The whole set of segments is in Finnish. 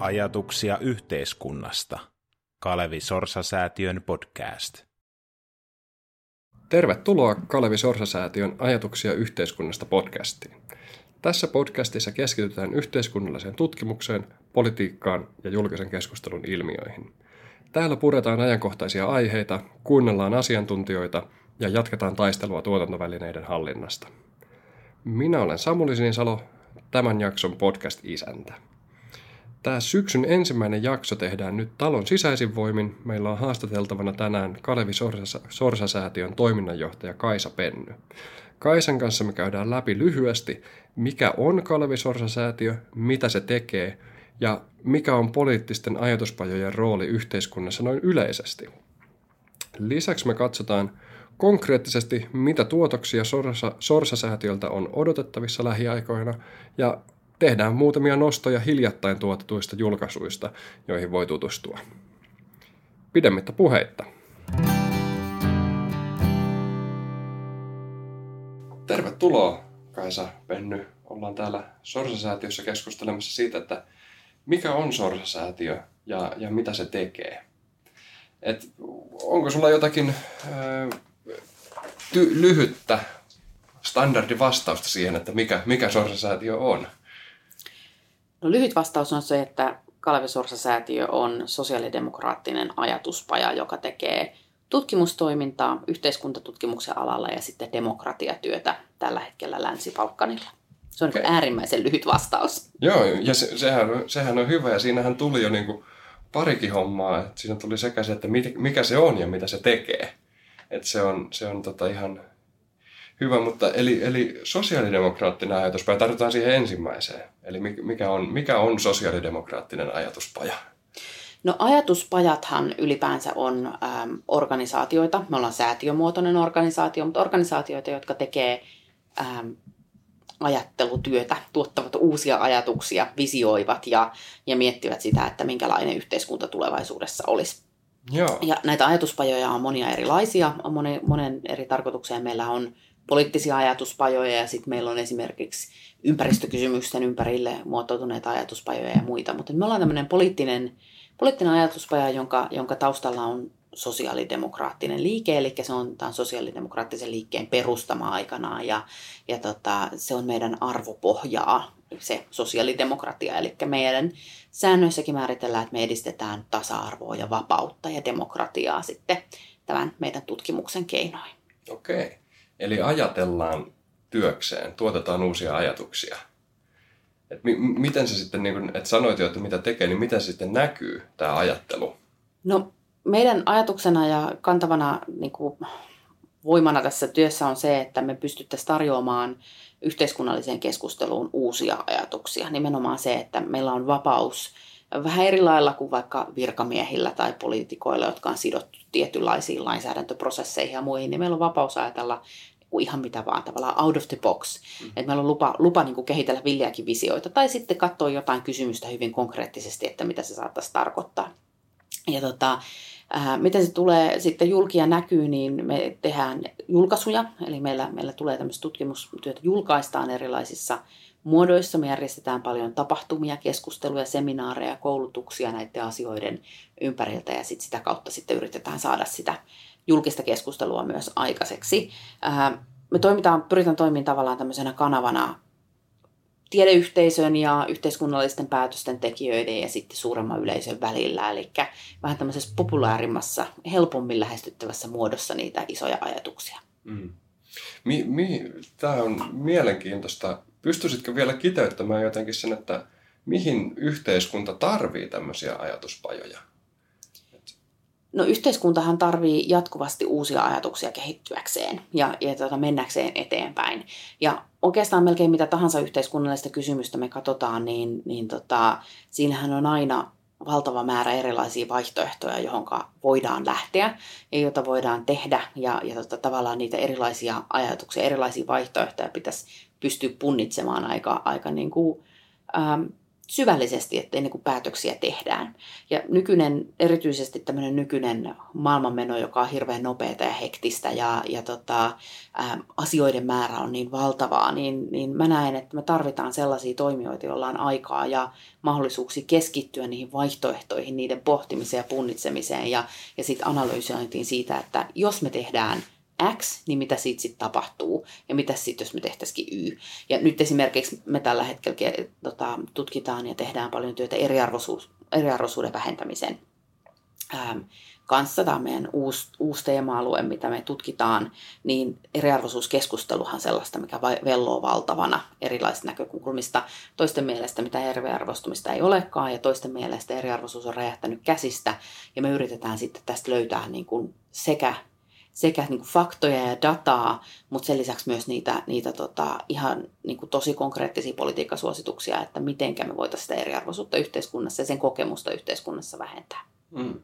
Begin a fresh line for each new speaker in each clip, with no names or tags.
Ajatuksia yhteiskunnasta. Kalevi Sorsa-säätiön podcast.
Tervetuloa Kalevi Sorsa-säätiön Ajatuksia yhteiskunnasta podcastiin. Tässä podcastissa keskitytään yhteiskunnalliseen tutkimukseen, politiikkaan ja julkisen keskustelun ilmiöihin. Täällä puretaan ajankohtaisia aiheita, kuunnellaan asiantuntijoita ja jatketaan taistelua tuotantovälineiden hallinnasta. Minä olen Samuli Sinisalo, tämän jakson podcast-isäntä. Tämä syksyn ensimmäinen jakso tehdään nyt talon sisäisin voimin. Meillä on haastateltavana tänään Kalevi Sorsa-säätiön toiminnanjohtaja Kaisa Penny. Kaisan kanssa me käydään läpi lyhyesti, mikä on Kalevi Sorsa-säätiö, mitä se tekee ja mikä on poliittisten ajatuspajojen rooli yhteiskunnassa noin yleisesti. Lisäksi me katsotaan konkreettisesti, mitä tuotoksia Sorsa, Sorsa-säätiöltä on odotettavissa lähiaikoina ja tehdään muutamia nostoja hiljattain tuotetuista julkaisuista, joihin voi tutustua. Pidemmittä puheitta. Tervetuloa, Kaisa Penny. Ollaan täällä Sorsa-säätiössä keskustelemassa siitä, että mikä on Sorsa-säätiö ja, ja mitä se tekee. Et onko sulla jotakin ö, ty- lyhyttä standardivastausta siihen, että mikä, mikä Sorsa-säätiö on?
No lyhyt vastaus on se, että Kalevi Sorsa-säätiö on sosiaalidemokraattinen ajatuspaja, joka tekee tutkimustoimintaa yhteiskuntatutkimuksen alalla ja sitten demokratiatyötä tällä hetkellä Länsi-Balkanilla. Se on okay. äärimmäisen lyhyt vastaus.
Joo, ja se, sehän, on, sehän on hyvä ja siinähän tuli jo niin kuin parikin hommaa. Että siinä tuli sekä se, että mikä se on ja mitä se tekee. Että se on, se on tota ihan Hyvä, mutta eli, eli sosiaalidemokraattinen ajatuspaja, tartutaan siihen ensimmäiseen. Eli mikä on, mikä on sosiaalidemokraattinen ajatuspaja?
No ajatuspajathan ylipäänsä on äm, organisaatioita. Me ollaan säätiömuotoinen organisaatio, mutta organisaatioita, jotka tekee äm, ajattelutyötä, tuottavat uusia ajatuksia, visioivat ja, ja miettivät sitä, että minkälainen yhteiskunta tulevaisuudessa olisi.
Joo.
Ja näitä ajatuspajoja on monia erilaisia, on monen, monen eri tarkoitukseen. Meillä on poliittisia ajatuspajoja ja sitten meillä on esimerkiksi ympäristökysymysten ympärille muotoutuneita ajatuspajoja ja muita. Mutta me ollaan tämmöinen poliittinen, poliittinen ajatuspaja, jonka, jonka taustalla on sosiaalidemokraattinen liike, eli se on tämän sosiaalidemokraattisen liikkeen perustama aikanaan ja, ja tota, se on meidän arvopohjaa, se sosiaalidemokratia. Eli meidän säännöissäkin määritellään, että me edistetään tasa-arvoa ja vapautta ja demokratiaa sitten tämän meidän tutkimuksen keinoin.
Okei. Eli ajatellaan työkseen, tuotetaan uusia ajatuksia. Et mi- miten se sitten, niin että sanoit jo, että mitä tekee, niin miten se sitten näkyy tämä ajattelu?
No meidän ajatuksena ja kantavana niin kuin, voimana tässä työssä on se, että me pystyttäisiin tarjoamaan yhteiskunnalliseen keskusteluun uusia ajatuksia. Nimenomaan se, että meillä on vapaus vähän eri lailla kuin vaikka virkamiehillä tai poliitikoilla, jotka on sidottu tietynlaisiin lainsäädäntöprosesseihin ja muihin, niin meillä on vapaus ajatella ihan mitä vaan, tavallaan out of the box. Mm. Että meillä on lupa, lupa niin kuin kehitellä villiäkin visioita tai sitten katsoa jotain kysymystä hyvin konkreettisesti, että mitä se saattaisi tarkoittaa. Ja tota, ää, miten se tulee sitten julkia näkyy, niin me tehdään julkaisuja, eli meillä, meillä tulee tämmöistä tutkimustyötä, julkaistaan erilaisissa muodoissa. Me järjestetään paljon tapahtumia, keskusteluja, seminaareja, koulutuksia näiden asioiden ympäriltä ja sit sitä kautta sitten yritetään saada sitä julkista keskustelua myös aikaiseksi. Me toimitaan, pyritään toimimaan tavallaan tämmöisenä kanavana tiedeyhteisön ja yhteiskunnallisten päätösten tekijöiden ja sitten suuremman yleisön välillä. Eli vähän tämmöisessä populaarimmassa, helpommin lähestyttävässä muodossa niitä isoja ajatuksia. Mm.
Mi, mi, tämä on mielenkiintoista. Pystyisitkö vielä kiteyttämään jotenkin sen, että mihin yhteiskunta tarvii tämmöisiä ajatuspajoja?
No yhteiskuntahan tarvii jatkuvasti uusia ajatuksia kehittyäkseen ja, ja tuota, mennäkseen eteenpäin. Ja oikeastaan melkein mitä tahansa yhteiskunnallista kysymystä me katsotaan, niin, niin tota, siinähän on aina valtava määrä erilaisia vaihtoehtoja, johon voidaan lähteä ja joita voidaan tehdä. Ja, ja tota, tavallaan niitä erilaisia ajatuksia, erilaisia vaihtoehtoja pitäisi pystyä punnitsemaan aika, aika niin kuin, ähm, syvällisesti että ennen kuin päätöksiä tehdään. Ja nykyinen, erityisesti tämmöinen nykyinen maailmanmeno, joka on hirveän nopeata ja hektistä ja, ja tota, ä, asioiden määrä on niin valtavaa, niin, niin mä näen, että me tarvitaan sellaisia toimijoita, joilla on aikaa ja mahdollisuuksia keskittyä niihin vaihtoehtoihin, niiden pohtimiseen ja punnitsemiseen ja, ja sitten analysointiin siitä, että jos me tehdään X, niin mitä siitä sitten tapahtuu ja mitä sitten, jos me tehtäisikin Y. Ja nyt esimerkiksi me tällä hetkellä tota, tutkitaan ja tehdään paljon työtä eriarvoisuus, eriarvoisuuden vähentämisen ähm, kanssa. Tämä on meidän uusi, uusi teema-alue, mitä me tutkitaan, niin eriarvoisuuskeskusteluhan sellaista, mikä velloo valtavana erilaisista näkökulmista. Toisten mielestä mitä eriarvoistumista ei olekaan ja toisten mielestä eriarvoisuus on räjähtänyt käsistä ja me yritetään sitten tästä löytää niin kuin sekä sekä niin kuin faktoja ja dataa, mutta sen lisäksi myös niitä, niitä tota, ihan niin kuin tosi konkreettisia politiikkasuosituksia, että miten me voitaisiin sitä eriarvoisuutta yhteiskunnassa ja sen kokemusta yhteiskunnassa vähentää. Mm.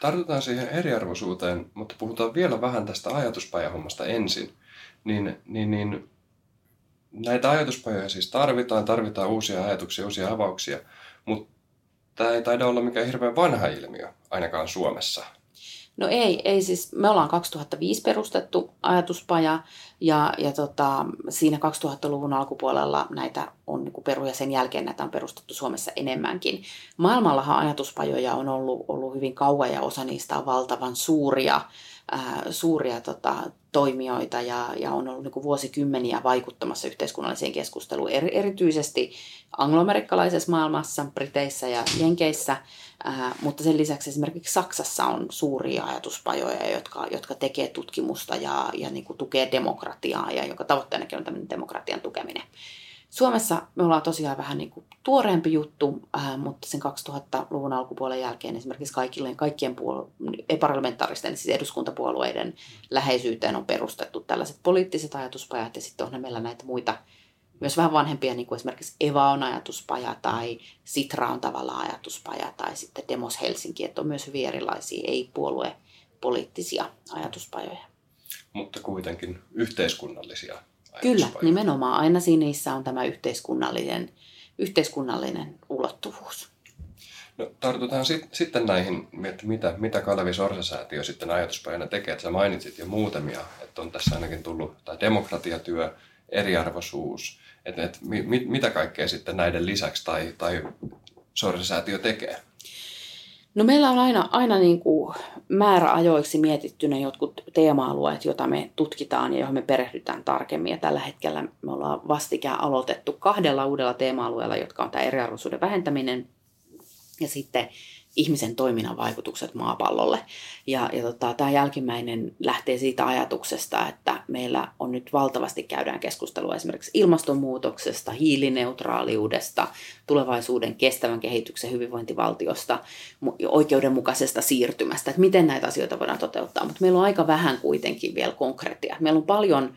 Tartutaan siihen eriarvoisuuteen, mutta puhutaan vielä vähän tästä ajatuspajahommasta ensin. Niin, niin, niin näitä ajatuspajoja siis tarvitaan, tarvitaan uusia ajatuksia, uusia avauksia, mutta tämä ei taida olla mikään hirveän vanha ilmiö, ainakaan Suomessa.
No ei, ei siis, me ollaan 2005 perustettu ajatuspaja ja, ja tota, siinä 2000-luvun alkupuolella näitä on niin peruja sen jälkeen näitä on perustettu Suomessa enemmänkin. Maailmallahan ajatuspajoja on ollut, ollut hyvin kauan ja osa niistä on valtavan suuria, ää, suuria tota, toimijoita ja, ja on ollut niin vuosikymmeniä vaikuttamassa yhteiskunnalliseen keskusteluun, er, erityisesti angloamerikkalaisessa maailmassa, Briteissä ja Jenkeissä – Ää, mutta sen lisäksi esimerkiksi Saksassa on suuria ajatuspajoja, jotka, jotka tekee tutkimusta ja, ja niin tukee demokratiaa ja joka tavoitteenakin on tämmöinen demokratian tukeminen. Suomessa me ollaan tosiaan vähän niin kuin tuoreempi juttu, ää, mutta sen 2000-luvun alkupuolen jälkeen esimerkiksi kaikille, kaikkien puolu- epäparlamentaaristen, siis eduskuntapuolueiden läheisyyteen on perustettu tällaiset poliittiset ajatuspajat ja sitten on meillä näitä muita myös vähän vanhempia, niin kuin esimerkiksi Eva on ajatuspaja tai Sitra on tavallaan ajatuspaja tai sitten Demos Helsinki, että on myös hyvin erilaisia ei-puolue poliittisia ajatuspajoja.
Mutta kuitenkin yhteiskunnallisia
Kyllä, nimenomaan. Aina siinä niissä on tämä yhteiskunnallinen, yhteiskunnallinen ulottuvuus.
No, tartutaan sit, sitten näihin, että mitä, mitä Kalevi Sorsa-säätiö sitten ajatuspajana tekee. Että sä mainitsit jo muutamia, että on tässä ainakin tullut tai demokratiatyö, eriarvoisuus, että, että mit, mitä kaikkea sitten näiden lisäksi tai, tai Sorsa-säätiö tekee?
No meillä on aina, aina niin kuin määräajoiksi mietitty ne jotkut teema-alueet, joita me tutkitaan ja joihin me perehdytään tarkemmin. Ja tällä hetkellä me ollaan vastikään aloitettu kahdella uudella teema-alueella, jotka on tämä eriarvoisuuden vähentäminen ja sitten ihmisen toiminnan vaikutukset maapallolle. Ja, ja tota, tämä jälkimmäinen lähtee siitä ajatuksesta, että meillä on nyt valtavasti käydään keskustelua esimerkiksi ilmastonmuutoksesta, hiilineutraaliudesta, tulevaisuuden kestävän kehityksen hyvinvointivaltiosta, oikeudenmukaisesta siirtymästä, että miten näitä asioita voidaan toteuttaa. Mutta meillä on aika vähän kuitenkin vielä konkreettia. Meillä on paljon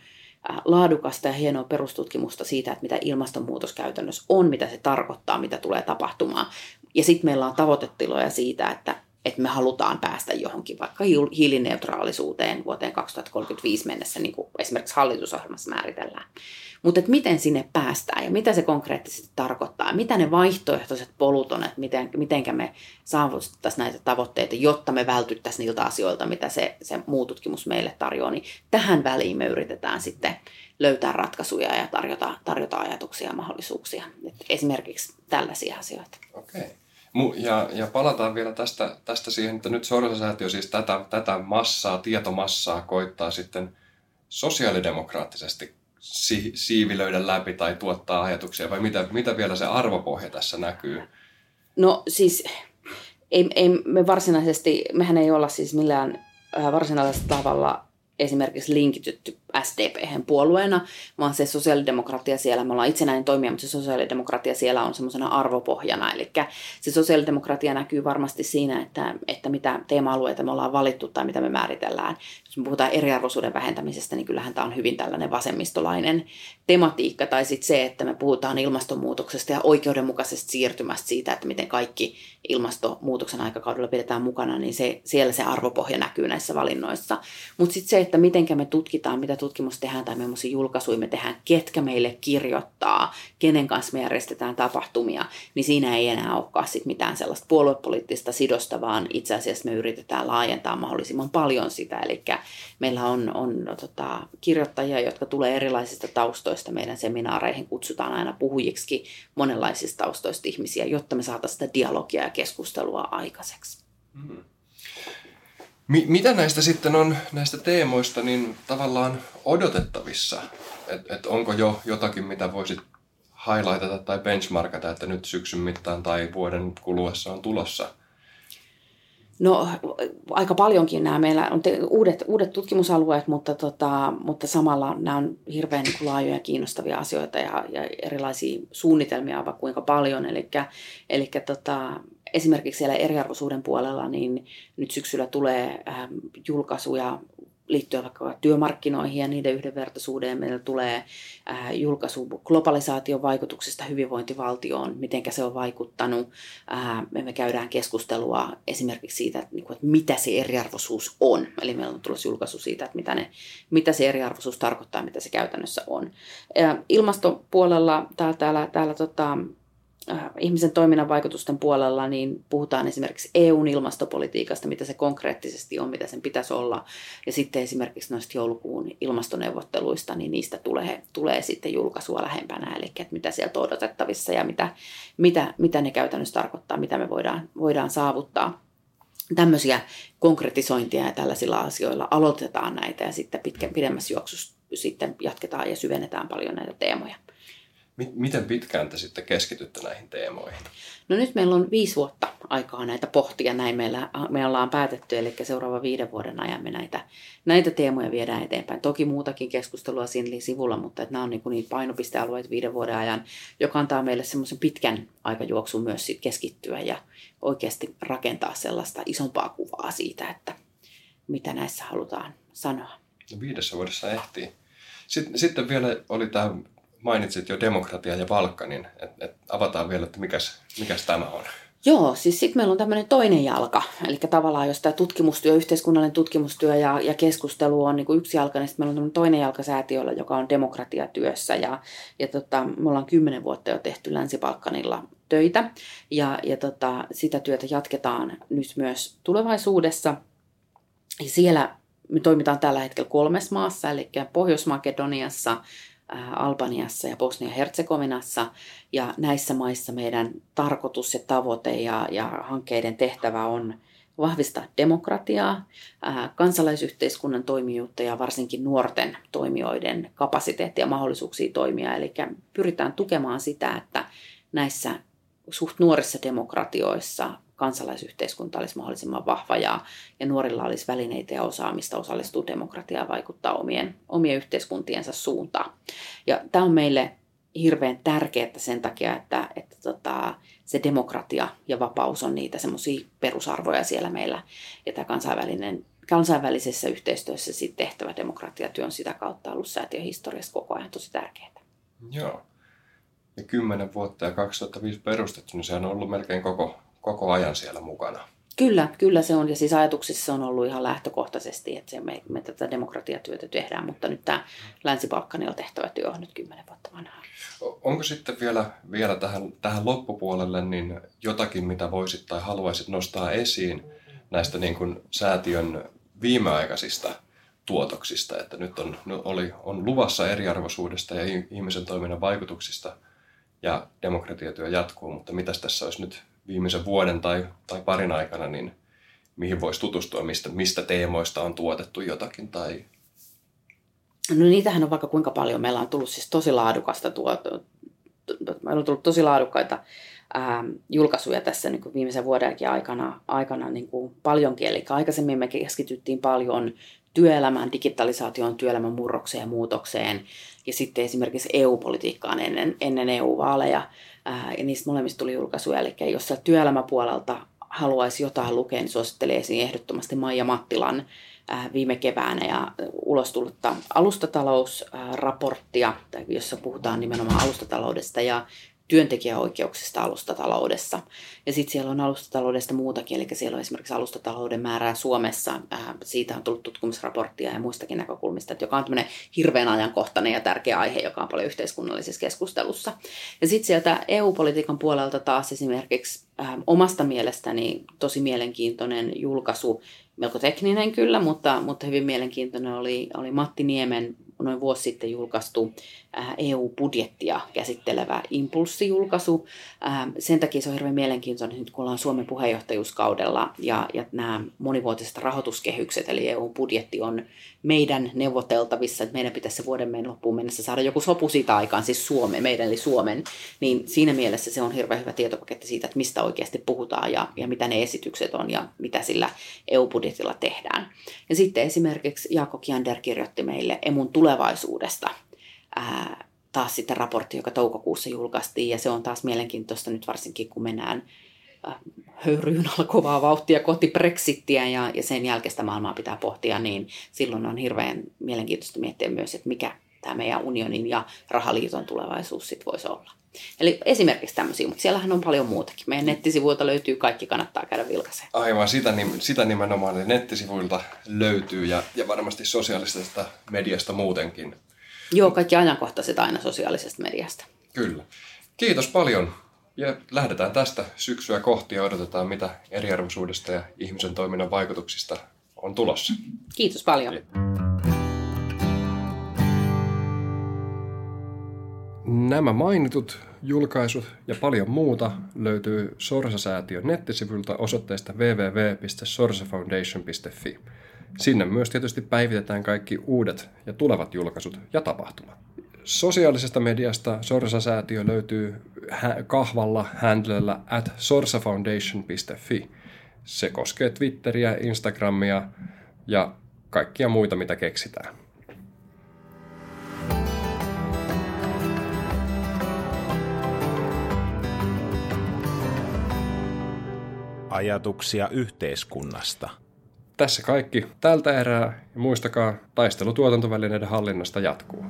Äh, laadukasta ja hienoa perustutkimusta siitä, että mitä ilmastonmuutos käytännössä on, mitä se tarkoittaa, mitä tulee tapahtumaan. Ja sitten meillä on tavoitetiloja siitä, että, että me halutaan päästä johonkin vaikka hiilineutraalisuuteen vuoteen 2035 mennessä, niin kuin esimerkiksi hallitusohjelmassa määritellään. Mutta miten sinne päästään ja mitä se konkreettisesti tarkoittaa, mitä ne vaihtoehtoiset polut on, että miten, mitenkä me saavutettaisiin näitä tavoitteita, jotta me vältyttäisiin niiltä asioilta, mitä se, se muu tutkimus meille tarjoaa, niin tähän väliin me yritetään sitten löytää ratkaisuja ja tarjota, tarjota ajatuksia ja mahdollisuuksia. Et esimerkiksi tällaisia asioita.
Okei. Ja, ja palataan vielä tästä, tästä siihen, että nyt Sorsa-säätiö siis tätä, tätä massaa, tietomassaa koittaa sitten sosiaalidemokraattisesti si- siivilöidä läpi tai tuottaa ajatuksia, vai mitä, mitä vielä se arvopohja tässä näkyy?
No siis, ei, ei me varsinaisesti, mehän ei olla siis millään äh, varsinaisella tavalla esimerkiksi linkitytty SDP puolueena, vaan se sosiaalidemokratia siellä, me ollaan itsenäinen toimija, mutta se sosiaalidemokratia siellä on semmoisena arvopohjana. Eli se sosiaalidemokratia näkyy varmasti siinä, että, että mitä teema-alueita me ollaan valittu tai mitä me määritellään jos me puhutaan eriarvoisuuden vähentämisestä, niin kyllähän tämä on hyvin tällainen vasemmistolainen tematiikka. Tai sitten se, että me puhutaan ilmastonmuutoksesta ja oikeudenmukaisesta siirtymästä siitä, että miten kaikki ilmastonmuutoksen aikakaudella pidetään mukana, niin se, siellä se arvopohja näkyy näissä valinnoissa. Mutta sitten se, että miten me tutkitaan, mitä tutkimus tehdään tai millaisia julkaisuja me tehdään, ketkä meille kirjoittaa, kenen kanssa me järjestetään tapahtumia, niin siinä ei enää olekaan sit mitään sellaista puoluepoliittista sidosta, vaan itse asiassa me yritetään laajentaa mahdollisimman paljon sitä. Eli meillä on, on tota, kirjoittajia, jotka tulee erilaisista taustoista. Meidän seminaareihin kutsutaan aina puhujiksi monenlaisista taustoista ihmisiä, jotta me saataisiin sitä dialogia ja keskustelua aikaiseksi. Mm-hmm.
Mitä näistä sitten on, näistä teemoista, niin tavallaan odotettavissa? Et, et onko jo jotakin, mitä voisit highlightata tai benchmarkata, että nyt syksyn mittaan tai vuoden kuluessa on tulossa
No aika paljonkin nämä meillä on te, uudet, uudet tutkimusalueet, mutta, tota, mutta samalla nämä on hirveän niin laajoja kiinnostavia asioita ja, ja erilaisia suunnitelmia vaikka kuinka paljon. Eli, eli tota, esimerkiksi siellä eriarvoisuuden puolella niin nyt syksyllä tulee julkaisuja liittyen vaikka työmarkkinoihin ja niiden yhdenvertaisuuteen. Meillä tulee äh, julkaisu globalisaation vaikutuksesta hyvinvointivaltioon, miten se on vaikuttanut. Äh, me käydään keskustelua esimerkiksi siitä, että, niin kuin, mitä se eriarvoisuus on. Eli meillä on tulossa julkaisu siitä, että mitä, ne, mitä se eriarvoisuus tarkoittaa, mitä se käytännössä on. Äh, ilmastopuolella täällä, täällä, täällä tota, ihmisen toiminnan vaikutusten puolella niin puhutaan esimerkiksi EUn ilmastopolitiikasta, mitä se konkreettisesti on, mitä sen pitäisi olla. Ja sitten esimerkiksi noista joulukuun ilmastoneuvotteluista, niin niistä tulee, tulee sitten julkaisua lähempänä, eli että mitä sieltä on odotettavissa ja mitä, mitä, mitä ne käytännössä tarkoittaa, mitä me voidaan, voidaan saavuttaa. Tämmöisiä konkretisointia ja tällaisilla asioilla aloitetaan näitä ja sitten pitkä, pidemmässä juoksussa sitten jatketaan ja syvennetään paljon näitä teemoja.
Miten pitkään te sitten keskitytte näihin teemoihin?
No nyt meillä on viisi vuotta aikaa näitä pohtia, näin meillä, me ollaan päätetty, eli seuraava viiden vuoden ajan me näitä, näitä teemoja viedään eteenpäin. Toki muutakin keskustelua siinä sivulla, mutta että nämä on niin kuin niitä painopistealueita viiden vuoden ajan, joka antaa meille semmoisen pitkän aikajuoksun myös sit keskittyä ja oikeasti rakentaa sellaista isompaa kuvaa siitä, että mitä näissä halutaan sanoa.
No viidessä vuodessa ehtii. Sitten, sitten vielä oli tämä mainitsit jo demokratia ja Balkanin, että et avataan vielä, että mikäs, mikäs tämä on.
Joo, siis sitten meillä on tämmöinen toinen jalka, eli tavallaan jos tämä tutkimustyö, yhteiskunnallinen tutkimustyö ja, ja keskustelu on niin kuin yksi jalka, niin sitten meillä on tämmöinen toinen jalka säätiöllä, joka on demokratiatyössä ja, ja tota, me ollaan kymmenen vuotta jo tehty Länsi-Balkanilla töitä ja, ja tota, sitä työtä jatketaan nyt myös tulevaisuudessa. Ja siellä me toimitaan tällä hetkellä kolmessa maassa, eli Pohjois-Makedoniassa, Albaniassa ja Bosnia-Herzegovinassa. Ja näissä maissa meidän tarkoitus ja tavoite ja, ja hankkeiden tehtävä on vahvistaa demokratiaa, kansalaisyhteiskunnan toimijuutta ja varsinkin nuorten toimijoiden kapasiteettia ja mahdollisuuksia toimia. Eli pyritään tukemaan sitä, että näissä suht nuorissa demokratioissa kansalaisyhteiskunta olisi mahdollisimman vahva ja, ja nuorilla olisi välineitä ja osaamista osallistua demokratiaan vaikuttaa omien, omien yhteiskuntiensa suuntaan. Ja tämä on meille hirveän tärkeää sen takia, että, että tota, se demokratia ja vapaus on niitä semmoisia perusarvoja siellä meillä. Ja tämä kansainvälinen, kansainvälisessä yhteistyössä sit tehtävä demokratiatyö on sitä kautta ollut säätiön historiassa koko ajan tosi tärkeää.
Joo. Ja kymmenen vuotta ja 2005 perustettu, niin se on ollut melkein koko koko ajan siellä mukana.
Kyllä, kyllä se on. Ja siis ajatuksissa on ollut ihan lähtökohtaisesti, että se me, me tätä demokratiatyötä tehdään, mutta nyt tämä länsi tehtävä työ on nyt kymmenen vuotta vanhaa.
Onko sitten vielä, vielä tähän, tähän loppupuolelle niin jotakin, mitä voisit tai haluaisit nostaa esiin näistä niin kuin säätiön viimeaikaisista tuotoksista, että nyt on, oli, on luvassa eriarvoisuudesta ja ihmisen toiminnan vaikutuksista ja demokratiatyö jatkuu, mutta mitäs tässä olisi nyt viimeisen vuoden tai, tai parin aikana, niin mihin voisi tutustua, mistä, mistä teemoista on tuotettu jotakin tai...
No niitähän on vaikka kuinka paljon. Meillä on tullut siis tosi laadukasta tuotu, meillä on tullut tosi laadukkaita ää, julkaisuja tässä niin kuin viimeisen vuodenkin aikana, aikana niin kuin paljonkin. Eli aikaisemmin me keskityttiin paljon työelämään, digitalisaatioon, työelämän murrokseen ja muutokseen ja sitten esimerkiksi EU-politiikkaan ennen, ennen EU-vaaleja. Ja niistä molemmista tuli julkaisuja. Eli jos sieltä työelämäpuolelta haluaisi jotain lukea, niin suosittelisin ehdottomasti Maija Mattilan viime keväänä ja ulos tullutta alustatalousraporttia, jossa puhutaan nimenomaan alustataloudesta ja työntekijäoikeuksista alustataloudessa. Ja sitten siellä on alustataloudesta muutakin, eli siellä on esimerkiksi alustatalouden määrää Suomessa. Äh, siitä on tullut tutkimusraporttia ja muistakin näkökulmista, joka on tämmöinen hirveän ajankohtainen ja tärkeä aihe, joka on paljon yhteiskunnallisessa keskustelussa. Ja sitten sieltä EU-politiikan puolelta taas esimerkiksi äh, omasta mielestäni tosi mielenkiintoinen julkaisu, melko tekninen kyllä, mutta, mutta hyvin mielenkiintoinen oli, oli Matti Niemen noin vuosi sitten julkaistu äh, EU-budjettia käsittelevä impulssijulkaisu. Äh, sen takia se on hirveän mielenkiintoinen nyt, kun ollaan Suomen puheenjohtajuuskaudella ja, ja nämä monivuotiset rahoituskehykset, eli EU-budjetti on meidän neuvoteltavissa, että meidän pitäisi se vuoden meidän loppuun mennessä saada joku sopu siitä aikaan, siis Suomen, meidän eli Suomen, niin siinä mielessä se on hirveän hyvä tietopaketti siitä, että mistä oikeasti puhutaan ja, ja mitä ne esitykset on ja mitä sillä EU-budjetilla tehdään. Ja sitten esimerkiksi Jaakko Kiander kirjoitti meille emun tulevaisuudesta ää, taas sitten raportti, joka toukokuussa julkaistiin ja se on taas mielenkiintoista nyt varsinkin, kun mennään höyryyn alkovaa vauhtia kohti Brexittiä ja, ja sen jälkeistä maailmaa pitää pohtia, niin silloin on hirveän mielenkiintoista miettiä myös, että mikä tämä meidän unionin ja rahaliiton tulevaisuus sitten voisi olla. Eli esimerkiksi tämmöisiä, mutta siellähän on paljon muutakin. Meidän nettisivuilta löytyy kaikki, kannattaa käydä vilkaiseen.
Aivan, sitä, sitä nimenomaan nettisivuilta löytyy ja, ja varmasti sosiaalisesta mediasta muutenkin.
Joo, kaikki ajankohtaiset aina sosiaalisesta mediasta.
Kyllä. Kiitos paljon ja lähdetään tästä syksyä kohti ja odotetaan, mitä eriarvoisuudesta ja ihmisen toiminnan vaikutuksista on tulossa.
Kiitos paljon.
Nämä mainitut julkaisut ja paljon muuta löytyy Sorsa-säätiön nettisivuilta osoitteesta www.sorsafoundation.fi. Sinne myös tietysti päivitetään kaikki uudet ja tulevat julkaisut ja tapahtumat. Sosiaalisesta mediasta Sorsa-säätiö löytyy kahvalla handlella at sorsafoundation.fi. Se koskee Twitteriä, Instagramia ja kaikkia muita, mitä keksitään.
Ajatuksia yhteiskunnasta.
Tässä kaikki tältä erää ja muistakaa, taistelu tuotantovälineiden hallinnasta jatkuu.